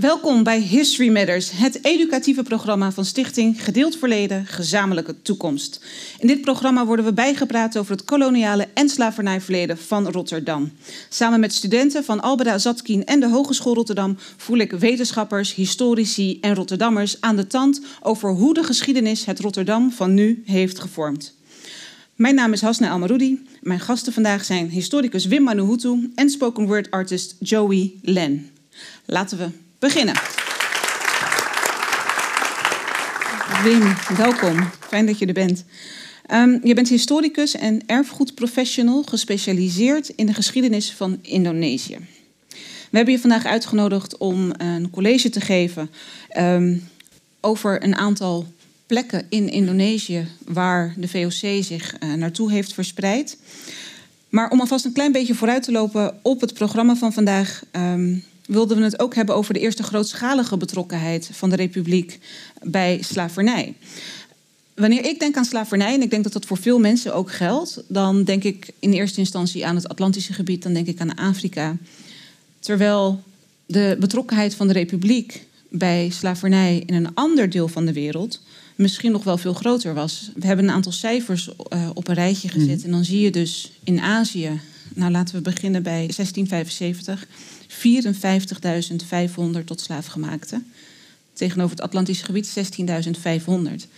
Welkom bij History Matters, het educatieve programma van Stichting Gedeeld Verleden, Gezamenlijke Toekomst. In dit programma worden we bijgepraat over het koloniale en slavernijverleden van Rotterdam. Samen met studenten van Albeda Zatkin en de Hogeschool Rotterdam voel ik wetenschappers, historici en Rotterdammers aan de tand over hoe de geschiedenis het Rotterdam van nu heeft gevormd. Mijn naam is Hasna Almaroudi. Mijn gasten vandaag zijn historicus Wim Manuhutu en spoken word artist Joey Len. Laten we beginnen. Wim, welkom. Fijn dat je er bent. Um, je bent historicus en erfgoedprofessional gespecialiseerd in de geschiedenis van Indonesië. We hebben je vandaag uitgenodigd om een college te geven um, over een aantal plekken in Indonesië waar de VOC zich uh, naartoe heeft verspreid. Maar om alvast een klein beetje vooruit te lopen op het programma van vandaag, um, wilden we het ook hebben over de eerste grootschalige betrokkenheid van de Republiek bij slavernij. Wanneer ik denk aan slavernij, en ik denk dat dat voor veel mensen ook geldt, dan denk ik in eerste instantie aan het Atlantische gebied, dan denk ik aan Afrika. Terwijl de betrokkenheid van de Republiek bij slavernij in een ander deel van de wereld misschien nog wel veel groter was. We hebben een aantal cijfers uh, op een rijtje gezet. Mm. En dan zie je dus in Azië, nou laten we beginnen bij 1675, 54.500 tot slaafgemaakte. Tegenover het Atlantische gebied 16.500.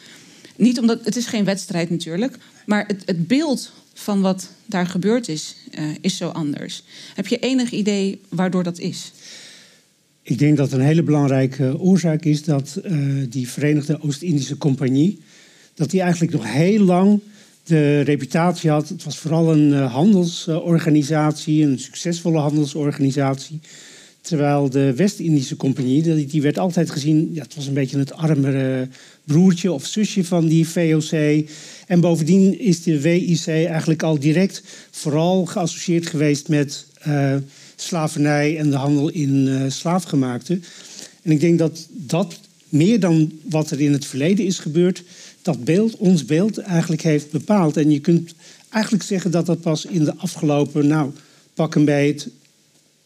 Niet omdat, het is geen wedstrijd natuurlijk, maar het, het beeld van wat daar gebeurd is, uh, is zo anders. Heb je enig idee waardoor dat is? Ik denk dat een hele belangrijke oorzaak is dat uh, die Verenigde Oost-Indische Compagnie, dat die eigenlijk nog heel lang de reputatie had. Het was vooral een uh, handelsorganisatie, een succesvolle handelsorganisatie. Terwijl de West-Indische Compagnie, die, werd altijd gezien, ja, het was een beetje het armere broertje of zusje van die VOC. En bovendien is de WIC eigenlijk al direct vooral geassocieerd geweest met uh, slavernij en de handel in uh, slaafgemaakte. En ik denk dat dat meer dan wat er in het verleden is gebeurd, dat beeld, ons beeld eigenlijk heeft bepaald. En je kunt eigenlijk zeggen dat dat pas in de afgelopen, nou, pak een beet,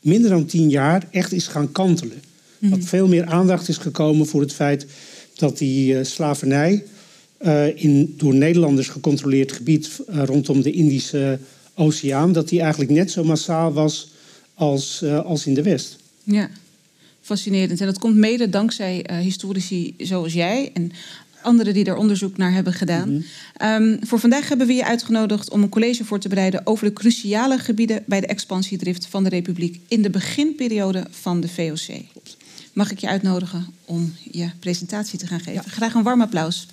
minder dan tien jaar echt is gaan kantelen. Mm. Dat veel meer aandacht is gekomen voor het feit dat die uh, slavernij uh, in door Nederlanders gecontroleerd gebied uh, rondom de Indische Oceaan, dat die eigenlijk net zo massaal was als, als in de West. Ja, fascinerend. En dat komt mede dankzij historici zoals jij en anderen die er onderzoek naar hebben gedaan. Mm -hmm. um, voor vandaag hebben we je uitgenodigd om een college voor te bereiden over de cruciale gebieden bij de expansiedrift van de Republiek in de beginperiode van de VOC. Mag ik je uitnodigen om je presentatie te gaan geven? Ja. Graag een warm applaus.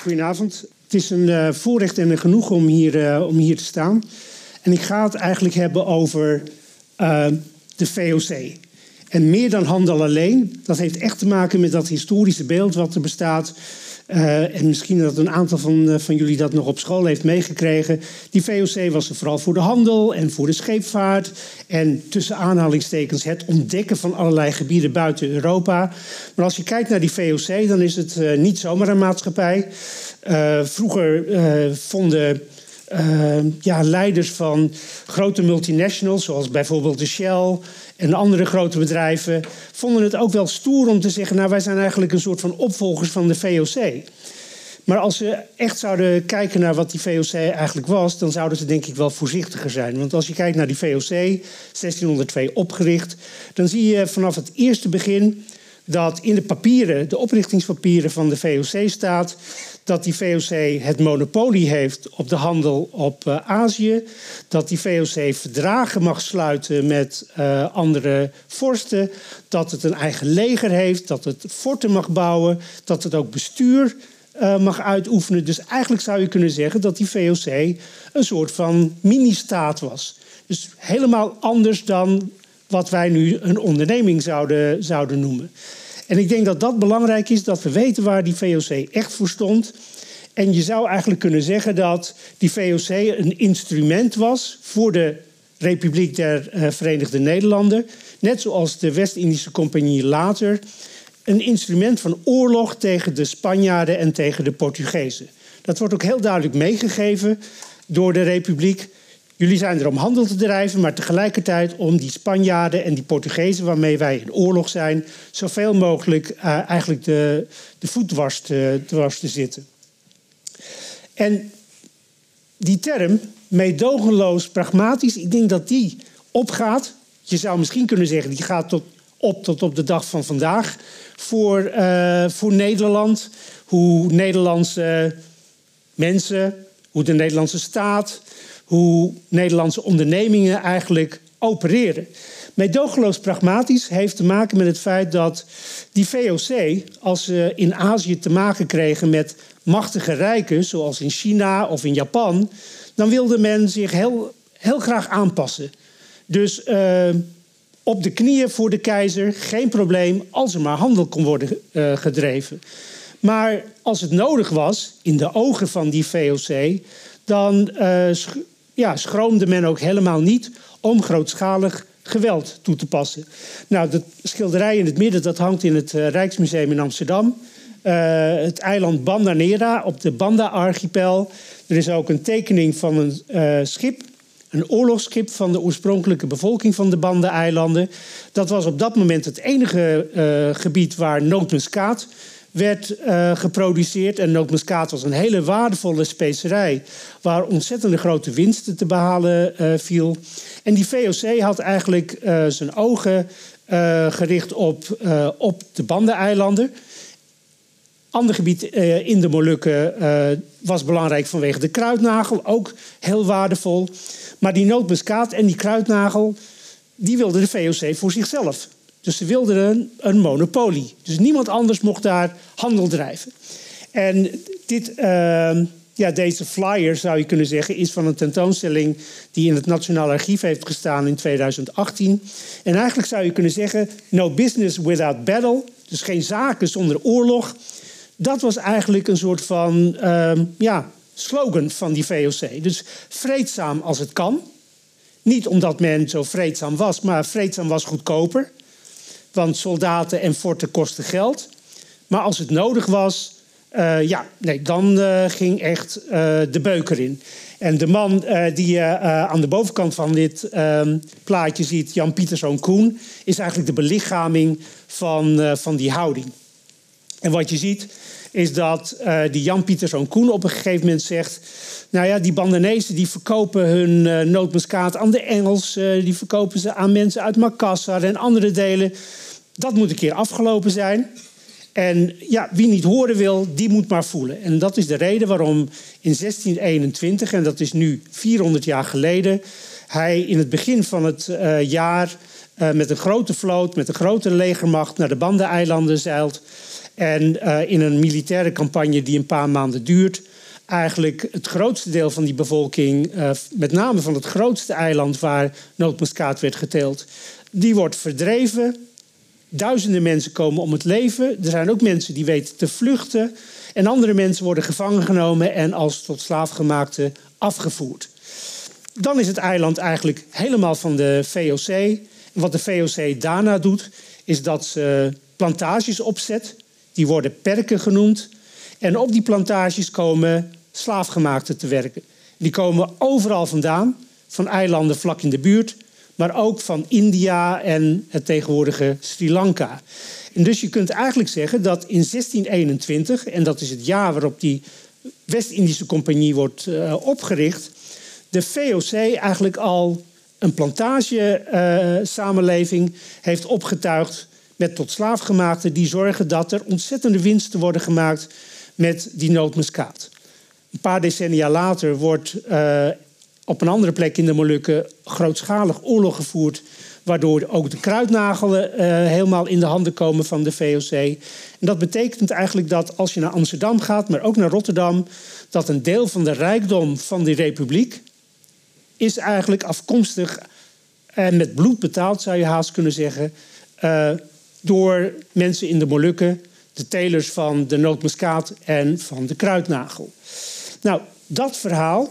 Goedenavond. Het is een uh, voorrecht en een genoeg om hier, uh, om hier te staan. En ik ga het eigenlijk hebben over uh, de VOC. En meer dan handel alleen. Dat heeft echt te maken met dat historische beeld wat er bestaat. Uh, en misschien dat een aantal van, uh, van jullie dat nog op school heeft meegekregen. Die VOC was er vooral voor de handel en voor de scheepvaart. En tussen aanhalingstekens het ontdekken van allerlei gebieden buiten Europa. Maar als je kijkt naar die VOC, dan is het uh, niet zomaar een maatschappij. vroeger vonden ja, leiders van grote multinationals, zoals bijvoorbeeld de Shell en andere grote bedrijven vonden het ook wel stoer om te zeggen: Nou, wij zijn eigenlijk een soort van opvolgers van de VOC. Maar als ze echt zouden kijken naar wat die VOC eigenlijk was, dan zouden ze denk ik wel voorzichtiger zijn. Want als je kijkt naar die VOC, 1602 opgericht, dan zie je vanaf het eerste begin dat in de papieren, de oprichtingspapieren van de VOC staat dat die VOC het monopolie heeft op de handel op uh, Azië, dat die VOC verdragen mag sluiten met uh, andere vorsten, dat het een eigen leger heeft, dat het forten mag bouwen, dat het ook bestuur uh, mag uitoefenen. Dus eigenlijk zou je kunnen zeggen dat die VOC een soort van mini-staat was. Dus helemaal anders dan wat wij nu een onderneming zouden, zouden noemen. En ik denk dat dat belangrijk is, dat we weten waar die VOC echt voor stond. En je zou eigenlijk kunnen zeggen dat die VOC een instrument was voor de Republiek der uh, Verenigde Nederlanden. Net zoals de West-Indische Compagnie later. Een instrument van oorlog tegen de Spanjaarden en tegen de Portugezen. Dat wordt ook heel duidelijk meegegeven door de Republiek. Jullie zijn er om handel te drijven, maar tegelijkertijd om die Spanjaarden en die Portugezen waarmee wij in oorlog zijn, zoveel mogelijk uh, eigenlijk de, de voet dwars te, zitten. En die term, meedogenloos pragmatisch, ik denk dat die opgaat. Je zou misschien kunnen zeggen, die gaat tot, op tot op de dag van vandaag voor, uh, voor Nederland. Hoe Nederlandse mensen, hoe de Nederlandse staat, hoe Nederlandse ondernemingen eigenlijk opereren. Meedogenloos pragmatisch heeft te maken met het feit dat die VOC, als ze in Azië te maken kregen met machtige rijken, zoals in China of in Japan, dan wilde men zich heel, heel graag aanpassen. Dus uh, op de knieën voor de keizer, geen probleem, als er maar handel kon worden uh, gedreven. Maar als het nodig was, in de ogen van die VOC, dan uh, ja, schroomde men ook helemaal niet om grootschalig geweld toe te passen. Nou, dat schilderij in het midden dat hangt in het uh, Rijksmuseum in Amsterdam. Uh, het eiland Banda Nera op de Banda-archipel. Er is ook een tekening van een uh, schip, een oorlogsschip van de oorspronkelijke bevolking van de Banda-eilanden. Dat was op dat moment het enige gebied waar nootmuskaat werd uh, geproduceerd. En nootmuskaat was een hele waardevolle specerij... waar ontzettende grote winsten te behalen uh, viel. En die VOC had eigenlijk uh, zijn ogen gericht op, op de Bandeneilanden. Ander gebied in de Molukken was belangrijk vanwege de kruidnagel. Ook heel waardevol. Maar die nootmuskaat en die kruidnagel... die wilde de VOC voor zichzelf. Dus ze wilden een, monopolie. Dus niemand anders mocht daar handel drijven. En dit, uh, ja, deze flyer, zou je kunnen zeggen, is van een tentoonstelling die in het Nationaal Archief heeft gestaan in 2018. En eigenlijk zou je kunnen zeggen: No business without battle. Dus geen zaken zonder oorlog. Dat was eigenlijk een soort van uh, ja, slogan van die VOC. Dus vreedzaam als het kan. Niet omdat men zo vreedzaam was, maar vreedzaam was goedkoper. Want soldaten en forten kosten geld. Maar als het nodig was, uh, ja, nee, dan uh, ging echt uh, de beuker in. En de man die je aan de bovenkant van dit ehm, plaatje ziet, Jan Pieterszoon Koen, is eigenlijk de belichaming van, van die houding. En wat je ziet, is dat die Jan Pieterszoon Koen op een gegeven moment zegt... nou ja, die Bandanezen die verkopen hun nootmuskaat aan de Engels... die verkopen ze aan mensen uit Makassar en andere delen dat moet een keer afgelopen zijn. En ja, wie niet horen wil, die moet maar voelen. En dat is de reden waarom in 1621, en dat is nu 400 jaar geleden, hij in het begin van het uh, jaar uh, met een grote vloot, met een grote legermacht naar de Banda-eilanden zeilt. En uh, in een militaire campagne die een paar maanden duurt, eigenlijk het grootste deel van die bevolking, met name van het grootste eiland waar nootmuskaat werd geteeld, die wordt verdreven Duizenden mensen komen om het leven. Er zijn ook mensen die weten te vluchten. En andere mensen worden gevangen genomen en als tot slaafgemaakte afgevoerd. Dan is het eiland eigenlijk helemaal van de VOC. Wat de VOC daarna doet, is dat ze plantages opzet. Die worden perken genoemd. En op die plantages komen slaafgemaakten te werken. Die komen overal vandaan, van eilanden vlak in de buurt maar ook van India en het tegenwoordige Sri Lanka. En dus je kunt eigenlijk zeggen dat in 1621, en dat is het jaar waarop die West-Indische Compagnie wordt uh, opgericht, de VOC eigenlijk al een plantage-samenleving uh, heeft opgetuigd met tot slaafgemaakten die zorgen dat er ontzettende winsten worden gemaakt met die nootmuskaat. Een paar decennia later wordt uh, op een andere plek in de Molukken grootschalig oorlog gevoerd. Waardoor ook de kruidnagelen uh, helemaal in de handen komen van de VOC. En dat betekent eigenlijk dat als je naar Amsterdam gaat, maar ook naar Rotterdam, dat een deel van de rijkdom van die republiek is eigenlijk afkomstig en met bloed betaald, zou je haast kunnen zeggen, door mensen in de Molukken, de telers van de nootmuskaat en van de kruidnagel. Nou, dat verhaal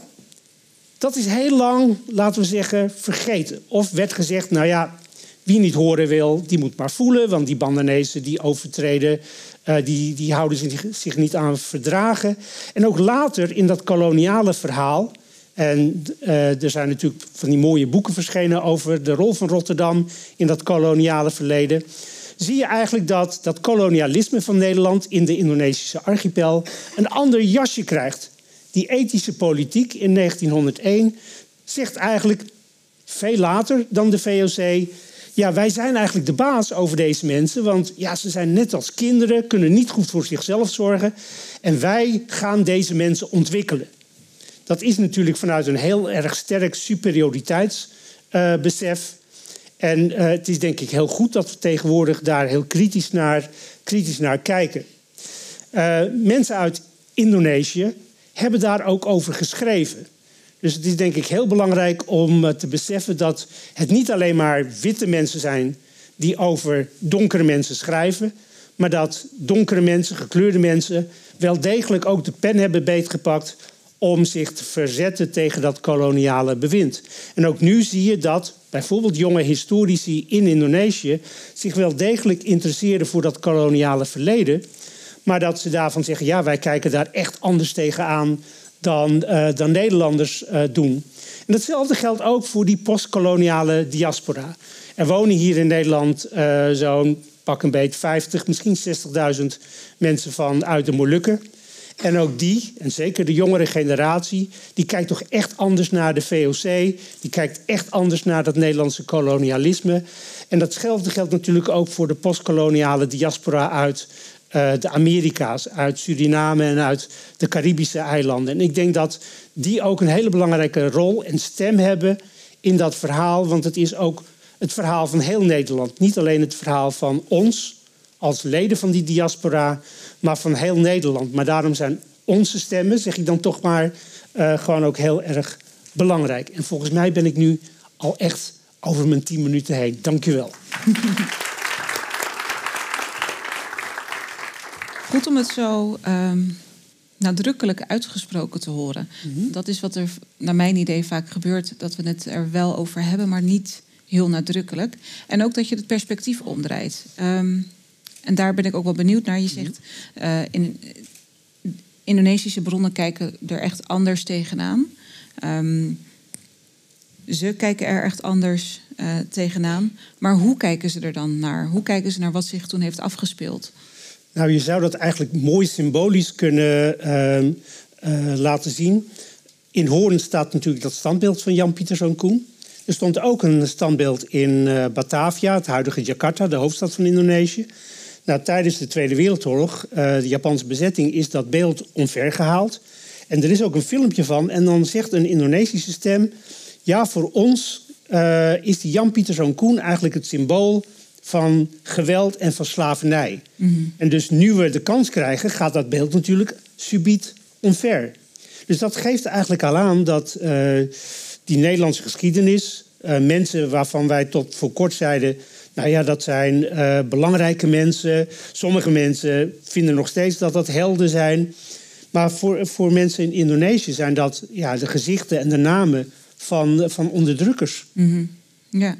dat is heel lang, laten we zeggen, vergeten. Of werd gezegd, nou ja, wie niet horen wil, die moet maar voelen. Want die Bandanezen die overtreden, uh, die, die houden zich, zich, niet aan verdragen. En ook later in dat koloniale verhaal En er zijn natuurlijk van die mooie boeken verschenen over de rol van Rotterdam in dat koloniale verleden zie je eigenlijk dat dat kolonialisme van Nederland in de Indonesische archipel een ander jasje krijgt. Die ethische politiek in 1901 zegt eigenlijk veel later dan de VOC. Ja, wij zijn eigenlijk de baas over deze mensen, want ja, ze zijn net als kinderen, kunnen niet goed voor zichzelf zorgen. En wij gaan deze mensen ontwikkelen. Dat is natuurlijk vanuit een heel erg sterk superioriteitsbesef. En uh, het is denk ik heel goed dat we tegenwoordig daar heel kritisch naar, kritisch naar kijken. Uh, mensen uit Indonesië hebben daar ook over geschreven. Dus het is denk ik heel belangrijk om uh, te beseffen dat het niet alleen maar witte mensen zijn die over donkere mensen schrijven, maar dat donkere mensen, gekleurde mensen, wel degelijk ook de pen hebben beetgepakt om zich te verzetten tegen dat koloniale bewind. En ook nu zie je dat bijvoorbeeld jonge historici in Indonesië zich wel degelijk interesseren voor dat koloniale verleden, maar dat ze daarvan zeggen: ja, wij kijken daar echt anders tegenaan dan, uh, dan Nederlanders uh, doen. En datzelfde geldt ook voor die postkoloniale diaspora. Er wonen hier in Nederland uh, zo'n pak een beet 50, misschien 60.000 mensen van uit de Molukken. En ook die, en zeker de jongere generatie, die kijkt toch echt anders naar de VOC. Die kijkt echt anders naar dat Nederlandse kolonialisme. En datzelfde geldt natuurlijk ook voor de postkoloniale diaspora uit uh, de Amerika's, uit Suriname en uit de Caribische eilanden. En ik denk dat die ook een hele belangrijke rol en stem hebben in dat verhaal. Want het is ook het verhaal van heel Nederland. Niet alleen het verhaal van ons als leden van die diaspora, maar van heel Nederland. Maar daarom zijn onze stemmen, zeg ik dan toch maar, uh, gewoon ook heel erg belangrijk. En volgens mij ben ik nu al echt over mijn tien minuten heen. Dank u wel. Goed om het zo um, nadrukkelijk uitgesproken te horen. Mm -hmm. Dat is wat er naar mijn idee vaak gebeurt. Dat we het er wel over hebben, maar niet heel nadrukkelijk. En ook dat je het perspectief omdraait. Um, en daar ben ik ook wel benieuwd naar. Je mhm. zegt, uh, in, Indonesische bronnen kijken er echt anders tegenaan. Um, ze kijken er echt anders uh, tegenaan. Maar hoe kijken ze er dan naar? Hoe kijken ze naar wat zich toen heeft afgespeeld? Nou, je zou dat eigenlijk mooi symbolisch kunnen uh, uh, laten zien. In Hoorn staat natuurlijk dat standbeeld van Jan Pieterszoon Koen. Er stond ook een standbeeld in Batavia, het huidige Jakarta, de hoofdstad van Indonesië. Nou, tijdens de Tweede Wereldoorlog, uh, de Japanse bezetting, is dat beeld omvergehaald. En er is ook een filmpje van. En dan zegt een Indonesische stem: Ja, voor ons is die Jan Pieterszoon Koen eigenlijk het symbool van geweld en van slavernij. En dus nu we de kans krijgen, gaat dat beeld natuurlijk subiet omver. Dus dat geeft eigenlijk al aan dat uh, die Nederlandse geschiedenis, mensen waarvan wij tot voor kort zeiden nou ja, dat zijn uh, belangrijke mensen. Sommige mensen vinden nog steeds dat dat helden zijn. Maar voor, voor mensen in Indonesië zijn dat ja, de gezichten en de namen van, van onderdrukkers. -hmm. Ja.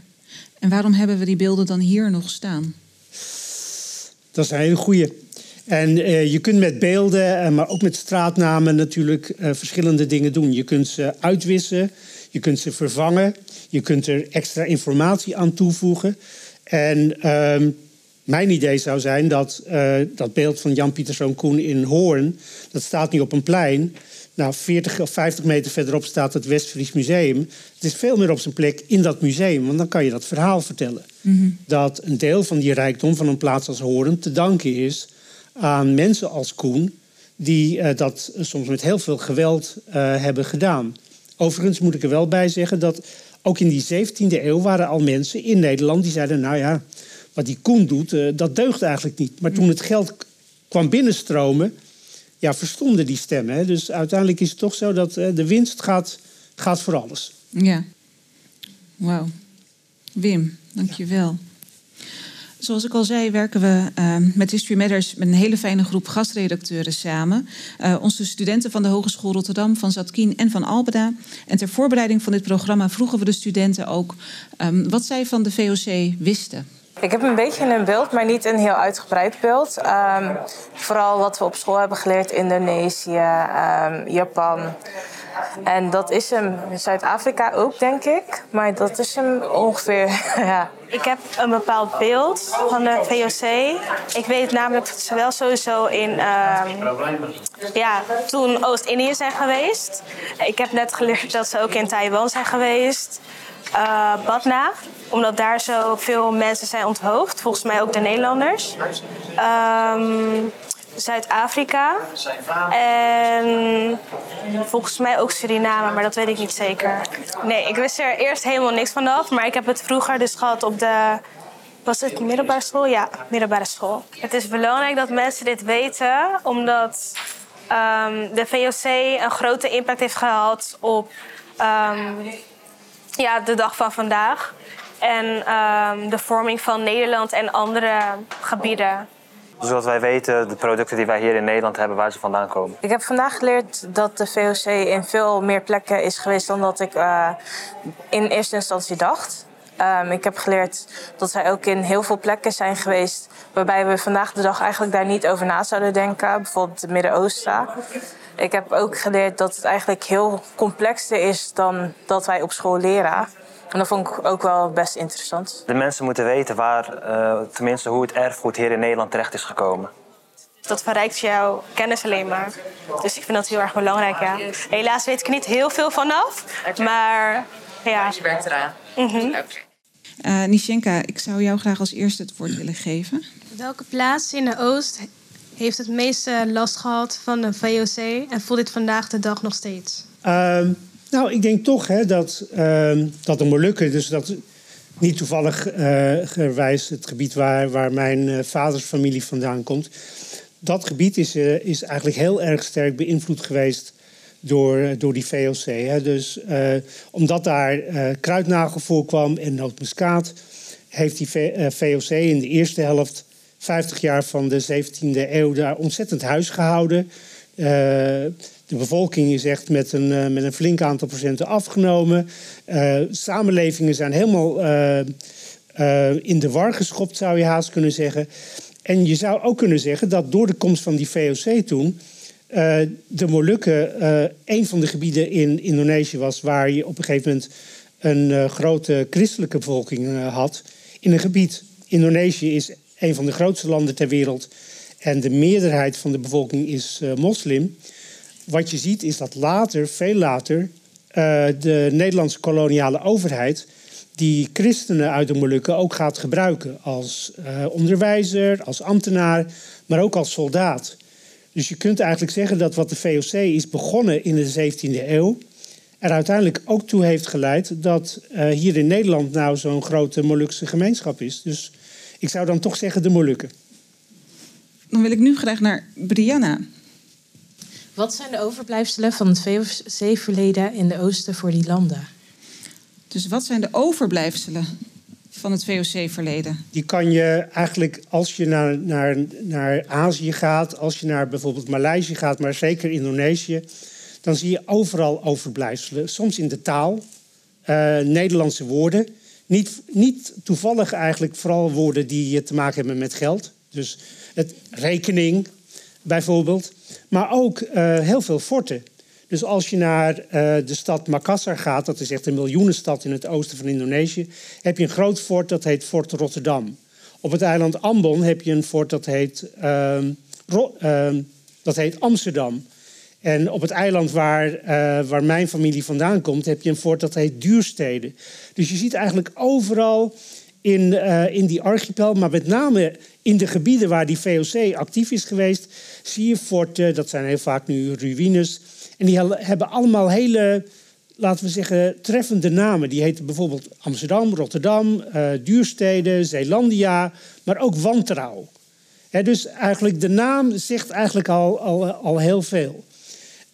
En waarom hebben we die beelden dan hier nog staan? Dat is een hele goede. En uh, je kunt met beelden, uh, maar ook met straatnamen natuurlijk uh, verschillende dingen doen. Je kunt ze uitwissen, je kunt ze vervangen, je kunt er extra informatie aan toevoegen. En um, mijn idee zou zijn dat dat beeld van Jan Pieterszoon Koen in Hoorn, dat staat niet op een plein. Nou, 40 of 50 meter verderop staat het Westfries Museum. Het is veel meer op zijn plek in dat museum, want dan kan je dat verhaal vertellen. Mm -hmm. Dat een deel van die rijkdom van een plaats als Hoorn te danken is aan mensen als Koen, die uh, dat soms met heel veel geweld uh, hebben gedaan. Overigens moet ik er wel bij zeggen dat ook in die 17e eeuw waren al mensen in Nederland die zeiden: Nou ja, wat die Koen doet, uh, dat deugt eigenlijk niet. Maar toen het geld kwam binnenstromen, ja, verstonden die stemmen. Hè? Dus uiteindelijk is het toch zo dat uh, de winst gaat, gaat voor alles. Ja, wauw. Wim, dank je wel. Zoals ik al zei, werken we uh, met History Matters met een hele fijne groep gastredacteuren samen. Uh, onze studenten van de Hogeschool Rotterdam, van Zatkien en van Albeda. En ter voorbereiding van dit programma vroegen we de studenten ook um, wat zij van de VOC wisten. Ik heb een beetje een beeld, maar niet een heel uitgebreid beeld. Um, vooral wat we op school hebben geleerd: Indonesië, um, Japan. En dat is hem Zuid-Afrika ook, denk ik. Maar dat is hem ongeveer, ja. Ik heb een bepaald beeld van de VOC. Ik weet namelijk dat ze wel sowieso in uh, ja, toen Oost-Indië zijn geweest. Ik heb net geleerd dat ze ook in Taiwan zijn geweest. Uh, Batna, omdat daar zoveel mensen zijn onthoofd. Volgens mij ook de Nederlanders. Um, Zuid-Afrika. En volgens mij ook Suriname, maar dat weet ik niet zeker. Nee, ik wist er eerst helemaal niks vanaf. Maar ik heb het vroeger dus gehad op de. Was het middelbare school? Ja, middelbare school. Het is belangrijk dat mensen dit weten, omdat um, de VOC een grote impact heeft gehad op um, ja, de dag van vandaag. En um, de vorming van Nederland en andere gebieden zodat wij weten de producten die wij hier in Nederland hebben, waar ze vandaan komen. Ik heb vandaag geleerd dat de VOC in veel meer plekken is geweest dan dat ik uh, in eerste instantie dacht. Um, ik heb geleerd dat zij ook in heel veel plekken zijn geweest waarbij we vandaag de dag eigenlijk daar niet over na zouden denken. Bijvoorbeeld het Midden-Oosten. Ik heb ook geleerd dat het eigenlijk heel complexer is dan dat wij op school leren. En dat vond ik ook wel best interessant. De mensen moeten weten waar, uh, tenminste hoe het erfgoed hier in Nederland terecht is gekomen. Dat verrijkt jouw kennis alleen maar. Dus ik vind dat heel erg belangrijk, ja. Helaas weet ik er niet heel veel vanaf, maar ja. je werkt eraan. -hmm. uh, Nishenka, ik zou jou graag als eerste het woord willen geven. Welke plaats in de Oost heeft het meeste last gehad van de VOC en voelt dit vandaag de dag nog steeds? Um nou, ik denk toch hè, dat, uh, dat de Molukken, dus dat niet toevallig uh, gewijs het gebied waar, waar mijn uh, vaders familie vandaan komt. Dat gebied is, uh, is eigenlijk heel erg sterk beïnvloed geweest door, door die VOC. Hè. Dus omdat daar kruidnagel voorkwam en nootmuskaat, heeft die VOC in de eerste helft, 50 jaar van de 17e eeuw, daar ontzettend huis gehouden de bevolking is echt met een, uh, met een flink aantal procenten afgenomen. Uh, samenlevingen zijn helemaal in de war geschopt, zou je haast kunnen zeggen. En je zou ook kunnen zeggen dat door de komst van die VOC toen. de Molukken een van de gebieden in Indonesië was waar je op een gegeven moment een grote christelijke bevolking had. In een gebied, Indonesië is een van de grootste landen ter wereld en de meerderheid van de bevolking is moslim wat je ziet is dat later, veel later, uh, de Nederlandse koloniale overheid die christenen uit de Molukken ook gaat gebruiken als uh, onderwijzer, als ambtenaar, maar ook als soldaat. Dus je kunt eigenlijk zeggen dat wat de VOC is begonnen in de 17e eeuw, er uiteindelijk ook toe heeft geleid dat hier in Nederland nou zo'n grote Molukse gemeenschap is. Dus ik zou dan toch zeggen de Molukken. Dan wil ik nu graag naar Brianna. Wat zijn de overblijfselen van het VOC-verleden in de oosten voor die landen? Dus wat zijn de overblijfselen van het VOC-verleden? Die kan je eigenlijk, als je naar, naar, naar Azië gaat, als je naar bijvoorbeeld Maleisië gaat, maar zeker Indonesië, dan zie je overal overblijfselen. Soms in de taal, uh, Nederlandse woorden. Niet, niet toevallig eigenlijk vooral woorden die te maken hebben met geld. Dus het rekening bijvoorbeeld. Maar ook uh, heel veel forten. Dus als je naar uh, de stad Makassar gaat, dat is echt een miljoenenstad in het oosten van Indonesië, heb je een groot fort dat heet Fort Rotterdam. Op het eiland Ambon heb je een fort dat heet, uh, dat heet Amsterdam. En op het eiland waar, uh, waar mijn familie vandaan komt, heb je een fort dat heet Duurstede. Dus je ziet eigenlijk overal in, uh, in die archipel, maar met name in de gebieden waar die VOC actief is geweest, zie je forten, dat zijn heel vaak nu ruïnes. En die hebben allemaal hele, laten we zeggen, treffende namen. Die heten bijvoorbeeld Amsterdam, Rotterdam, uh, Duurstede, Zeelandia, maar ook Wantrouw. Dus eigenlijk de naam zegt eigenlijk al, al, al heel veel.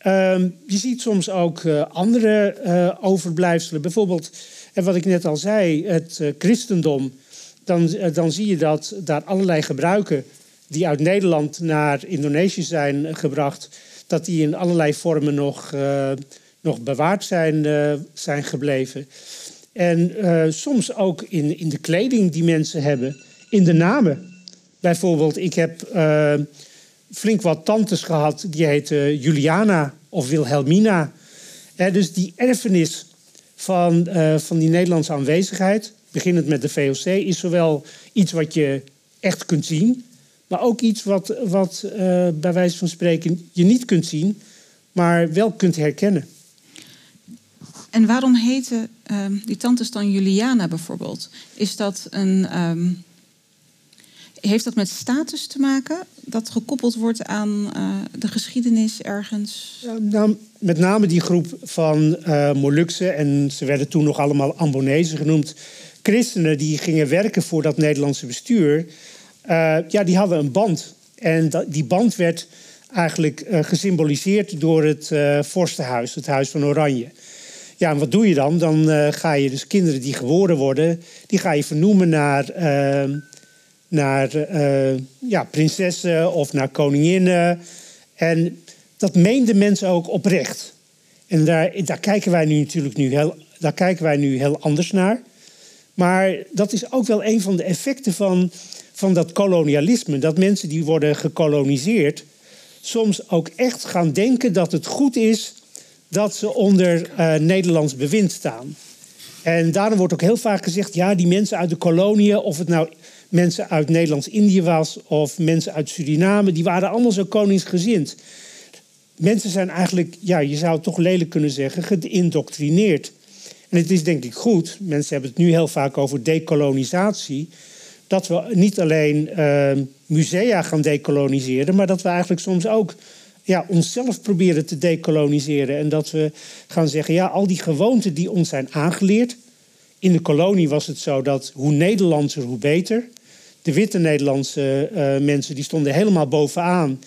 Um, je ziet soms ook uh, andere uh, overblijfselen. Bijvoorbeeld, en wat ik net al zei, het christendom dan, eh, dan zie je dat daar allerlei gebruiken die uit Nederland naar Indonesië zijn gebracht, dat die in allerlei vormen nog, nog bewaard zijn, zijn gebleven. En soms ook in, in de kleding die mensen hebben, in de namen. Bijvoorbeeld, ik heb flink wat tantes gehad die heten Juliana of Wilhelmina. dus die erfenis van, uh, van die Nederlandse aanwezigheid, beginnend met de VOC, is zowel iets wat je echt kunt zien, maar ook iets wat, wat uh, bij wijze van spreken je niet kunt zien, maar wel kunt herkennen. En waarom heette uh, die tantes dan Juliana bijvoorbeeld? Is dat een. Um, heeft dat met status te maken? Dat gekoppeld wordt aan uh, de geschiedenis ergens? Nou, met name die groep van uh, Molukse, en ze werden toen nog allemaal Ambonezen genoemd, christenen die gingen werken voor dat Nederlandse bestuur. Uh, ja, die hadden een band. En dat, die band werd eigenlijk gesymboliseerd door het vorstenhuis, het Huis van Oranje. Ja, en wat doe je dan? Dan ga je dus kinderen die geboren worden, die ga je vernoemen naar, naar uh, ja, prinsessen of naar koninginnen. En dat meenden mensen ook oprecht. En daar, daar kijken wij nu natuurlijk nu heel, daar kijken wij nu heel anders naar. Maar dat is ook wel een van de effecten van, van dat kolonialisme. Dat mensen die worden gekoloniseerd soms ook echt gaan denken dat het goed is dat ze onder uh, Nederlands bewind staan. En daarom wordt ook heel vaak gezegd: ja, die mensen uit de koloniën, of het nou mensen uit Nederlands-Indië was of mensen uit Suriname, die waren allemaal zo koningsgezind. Mensen zijn eigenlijk, ja, je zou het toch lelijk kunnen zeggen, geïndoctrineerd. En het is denk ik goed, mensen hebben het nu heel vaak over dekolonisatie, dat we niet alleen uh, musea gaan dekoloniseren, maar dat we eigenlijk soms ook ja, onszelf proberen te dekoloniseren. En dat we gaan zeggen, ja, al die gewoonten die ons zijn aangeleerd. In de kolonie was het zo dat hoe Nederlandser, hoe beter. De witte Nederlandse uh, mensen die stonden helemaal bovenaan.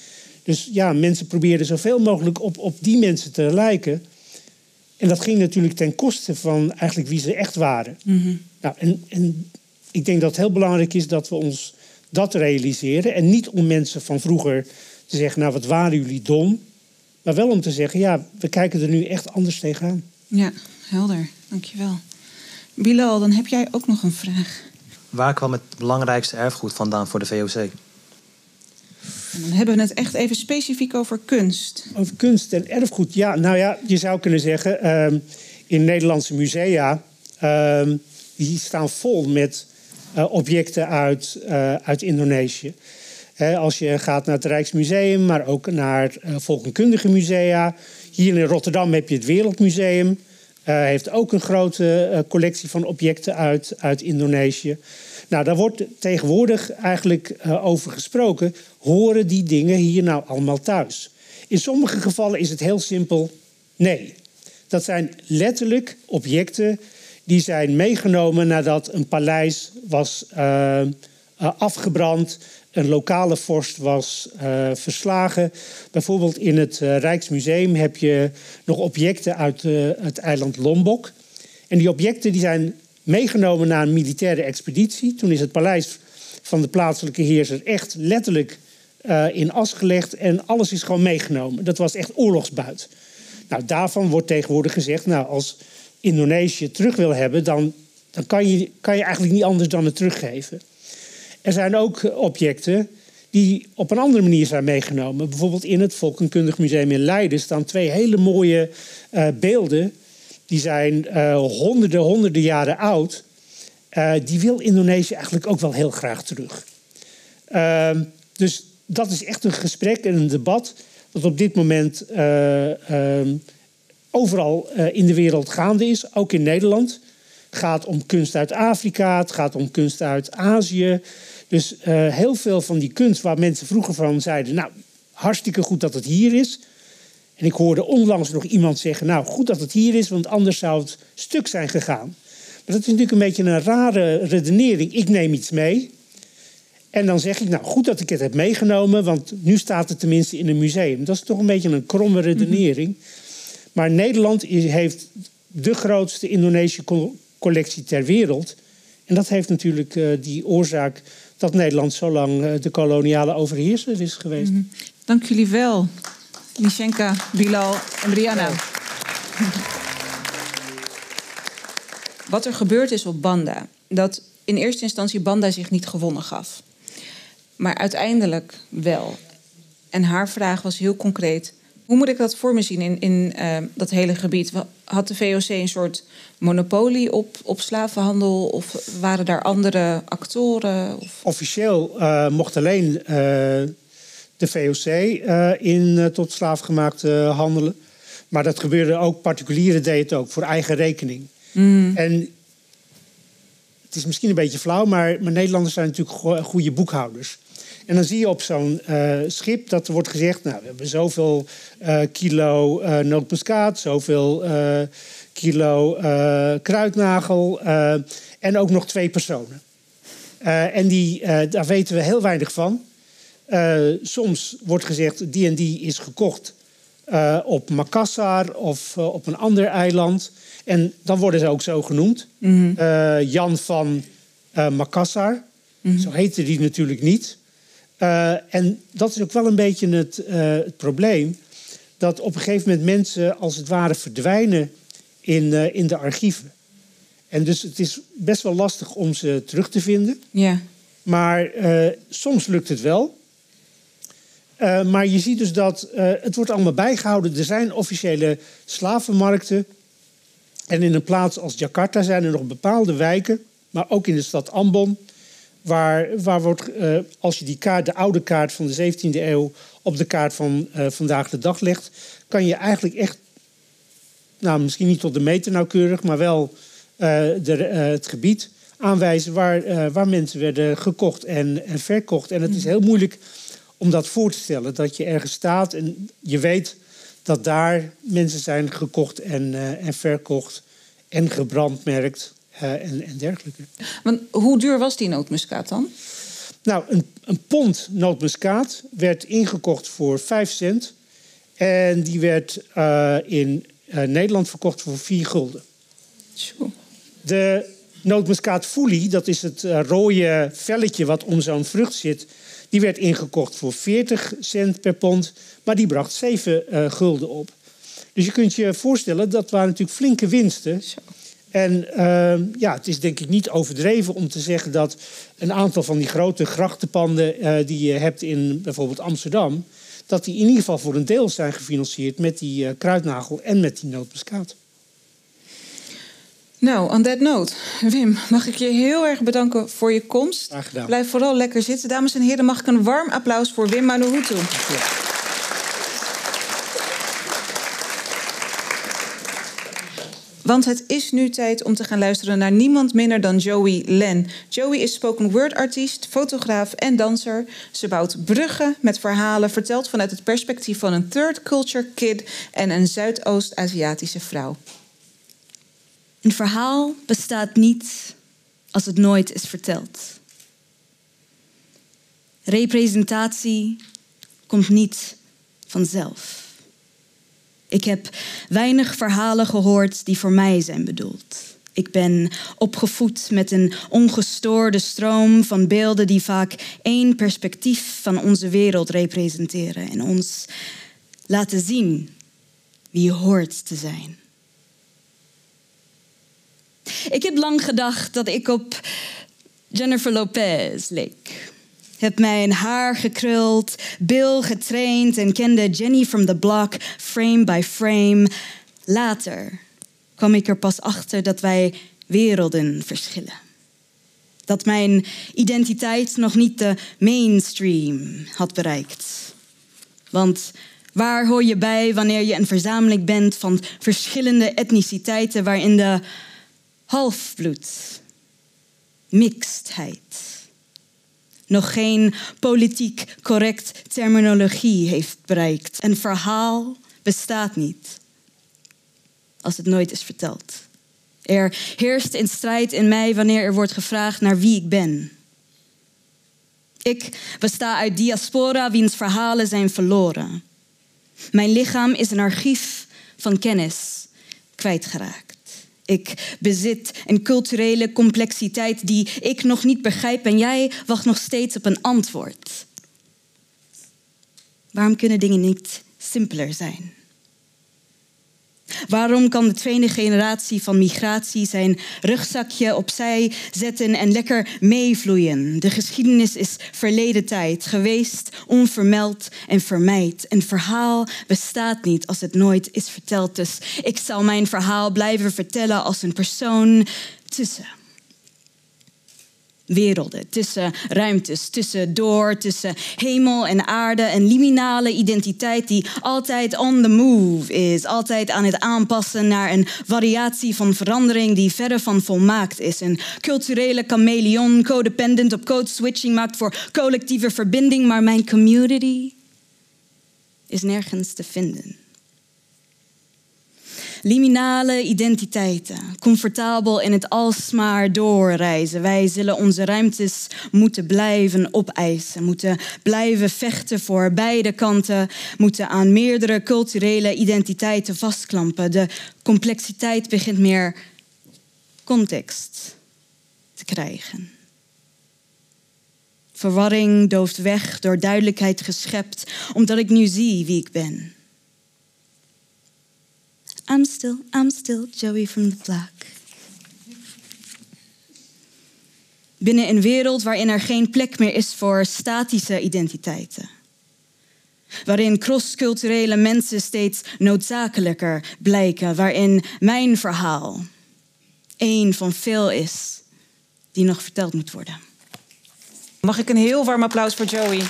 Dus ja, mensen probeerden zoveel mogelijk op, op die mensen te lijken. En dat ging natuurlijk ten koste van eigenlijk wie ze echt waren. Mm -hmm. nou, en, en ik denk dat het heel belangrijk is dat we ons dat realiseren. En niet om mensen van vroeger te zeggen, nou wat waren jullie dom. Maar wel om te zeggen, ja, we kijken er nu echt anders tegenaan. Ja, helder. Dankjewel. Bilal, dan heb jij ook nog een vraag. Waar kwam het belangrijkste erfgoed vandaan voor de VOC? En dan hebben we het echt even specifiek over kunst. Over kunst en erfgoed. Ja, nou ja, je zou kunnen zeggen, uh, in Nederlandse musea, uh, die staan vol met uh, objecten uit, uh, uit Indonesië als je gaat naar het Rijksmuseum, maar ook naar uh, volkenkundige musea. Hier in Rotterdam heb je het Wereldmuseum. Uh, heeft ook een grote uh, collectie van objecten uit, uit Indonesië. Nou, daar wordt tegenwoordig eigenlijk over gesproken. Horen die dingen hier nou allemaal thuis? In sommige gevallen is het heel simpel nee. Dat zijn letterlijk objecten die zijn meegenomen nadat een paleis was afgebrand een lokale vorst was uh, verslagen. Bijvoorbeeld in het uh, Rijksmuseum heb je nog objecten uit uh, het eiland Lombok. En die objecten die zijn meegenomen naar een militaire expeditie. Toen is het paleis van de plaatselijke heerser echt letterlijk in as gelegd en alles is gewoon meegenomen. Dat was echt oorlogsbuit. Nou, daarvan wordt tegenwoordig gezegd, nou, als Indonesië terug wil hebben, dan, dan kan, je, kan je eigenlijk niet anders dan het teruggeven. Er zijn ook objecten die op een andere manier zijn meegenomen. Bijvoorbeeld in het Volkenkundig Museum in Leiden staan twee hele mooie uh, beelden. Die zijn uh, honderden, honderden jaren oud. Die wil Indonesië eigenlijk ook wel heel graag terug. Ehm, dus dat is echt een gesprek en een debat dat op dit moment ehm, overal in de wereld gaande is, ook in Nederland. Het gaat om kunst uit Afrika, het gaat om kunst uit Azië. Dus uh, heel veel van die kunst waar mensen vroeger van zeiden... nou, hartstikke goed dat het hier is. En ik hoorde onlangs nog iemand zeggen... nou, goed dat het hier is, want anders zou het stuk zijn gegaan. Maar dat is natuurlijk een beetje een rare redenering. Ik neem iets mee... En dan zeg ik, nou goed dat ik het heb meegenomen, want nu staat het tenminste in een museum. Dat is toch een beetje een kromme redenering. Mm -hmm. Maar Nederland heeft de grootste Indonesische collectie ter wereld. En dat heeft natuurlijk uh, die oorzaak dat Nederland zo lang uh, de koloniale overheerser is geweest. Mm -hmm. Dank jullie wel, Mishenka, Bilal en Brianna. Ja. Wat er gebeurd is op Banda, dat in eerste instantie Banda zich niet gewonnen gaf. Maar uiteindelijk wel. En haar vraag was heel concreet: Hoe moet ik dat voor me zien in, in uh, dat hele gebied? Had de VOC een soort monopolie op, op slavenhandel? Of waren daar andere actoren? Of? Officieel uh, mocht alleen uh, de VOC in tot slaafgemaakte handelen. Maar dat gebeurde ook, particulieren deden het ook, voor eigen rekening. Mm. En het is misschien een beetje flauw, maar, maar Nederlanders zijn natuurlijk goede boekhouders. En dan zie je op zo'n uh, schip dat er wordt gezegd: Nou, we hebben zoveel uh, kilo uh, nootmuskaat, zoveel kilo kruidnagel en ook nog twee personen. en die, daar weten we heel weinig van. soms wordt gezegd: die en die is gekocht op Makassar of op een ander eiland. En dan worden ze ook zo genoemd. Mm -hmm. Jan van Makassar. Mm -hmm. Zo heette die natuurlijk niet. Uh, en dat is ook wel een beetje het, uh, het, probleem. Dat op een gegeven moment mensen als het ware verdwijnen in, uh, in de archieven. En dus het is best wel lastig om ze terug te vinden. Ja. Maar soms lukt het wel. maar je ziet dus dat het wordt allemaal bijgehouden. Er zijn officiële slavenmarkten. En in een plaats als Jakarta zijn er nog bepaalde wijken, maar ook in de stad Ambon, Waar, waar wordt, uh, als je die kaart, de oude kaart van de 17e eeuw op de kaart van uh, vandaag de dag legt, kan je eigenlijk echt, nou misschien niet tot de meter nauwkeurig, maar wel uh, de, het gebied aanwijzen waar, waar mensen werden gekocht en, en verkocht. En het is heel moeilijk om dat voor te stellen, dat je ergens staat en je weet dat daar mensen zijn gekocht en, en verkocht en gebrandmerkt en, en, dergelijke. Want hoe duur was die nootmuskaat dan? Nou, een, een pond nootmuskaat werd ingekocht voor 5 cent. En die werd uh, in uh, Nederland verkocht voor 4 gulden. Tjoe. De nootmuskaat foelie, dat is het rode velletje wat om zo'n vrucht zit... die werd ingekocht voor 40 cent per pond, maar die bracht 7 gulden op. Dus je kunt je voorstellen, dat waren natuurlijk flinke winsten... Zo. En uh, ja, het is denk ik niet overdreven om te zeggen dat een aantal van die grote grachtenpanden uh, die je hebt in bijvoorbeeld Amsterdam, dat die in ieder geval voor een deel zijn gefinancierd met die uh, kruidnagel en met die nootmuskaat. Nou, on that note, Wim, mag ik je heel erg bedanken voor je komst. Graag gedaan. Blijf vooral lekker zitten. Dames en heren, mag ik een warm applaus voor Wim Manuhutu. Ja. Want het is nu tijd om te gaan luisteren naar niemand minder dan Joey Len. Joey is spoken word artiest, fotograaf en danser. Ze bouwt bruggen met verhalen, verteld vanuit het perspectief van een third culture kid en een Zuidoost-Aziatische vrouw. Een verhaal bestaat niet als het nooit is verteld. Representatie komt niet vanzelf. Ik heb weinig verhalen gehoord die voor mij zijn bedoeld. Ik ben opgevoed met een ongestoorde stroom van beelden die vaak één perspectief van onze wereld representeren en ons laten zien wie hoort te zijn. Ik heb lang gedacht dat ik op Jennifer Lopez leek heb mijn haar gekruld, Bill getraind en kende Jenny from the block frame by frame. Later kwam ik er pas achter dat wij werelden verschillen. Dat mijn identiteit nog niet de mainstream had bereikt. Want waar hoor je bij wanneer je een verzameling bent van verschillende etniciteiten waarin de halfbloed, mixedheid, nog geen politiek correct terminologie heeft bereikt. Een verhaal bestaat niet als het nooit is verteld. Er heerst een strijd in mij wanneer er wordt gevraagd naar wie ik ben. Ik besta uit diaspora wiens verhalen zijn verloren. Mijn lichaam is een archief van kennis kwijtgeraakt. Ik bezit een culturele complexiteit die ik nog niet begrijp en jij wacht nog steeds op een antwoord. Waarom kunnen dingen niet simpeler zijn? Waarom kan de tweede generatie van migratie zijn rugzakje opzij zetten en lekker meevloeien? De geschiedenis is verleden tijd, geweest, onvermeld en vermijd. Een verhaal bestaat niet als het nooit is verteld. Dus ik zal mijn verhaal blijven vertellen als een persoon tussen werelden, tussen ruimtes, tussen door, tussen hemel en aarde. Een liminale identiteit die altijd on the move is, altijd aan het aanpassen naar een variatie van verandering die verre van volmaakt is. Een culturele chameleon, codependent op code switching maakt voor collectieve verbinding, maar mijn community is nergens te vinden. Liminale identiteiten, comfortabel in het alsmaar doorreizen. Wij zullen onze ruimtes moeten blijven opeisen, moeten blijven vechten voor beide kanten, moeten aan meerdere culturele identiteiten vastklampen. De complexiteit begint meer context te krijgen. Verwarring dooft weg door duidelijkheid geschept, omdat ik nu zie wie ik ben. I'm still, I'm still Joey from the block. Binnen een wereld waarin er geen plek meer is voor statische identiteiten. Waarin crossculturele mensen steeds noodzakelijker blijken. Waarin mijn verhaal één van veel is die nog verteld moet worden. Mag ik een heel warm applaus voor Joey?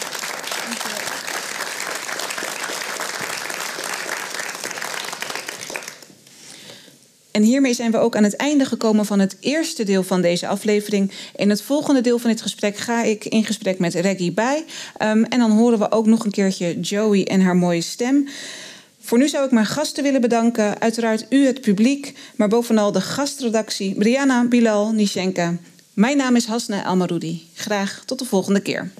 En hiermee zijn we ook aan het einde gekomen van het eerste deel van deze aflevering. In het volgende deel van dit gesprek ga ik in gesprek met Reggie bij. Um, en dan horen we ook nog een keertje Joey en haar mooie stem. Voor nu zou ik mijn gasten willen bedanken. Uiteraard u, het publiek, maar bovenal de gastredactie Brianna, Bilal, Nishenka. Mijn naam is Hasna Almaroudi. Graag tot de volgende keer.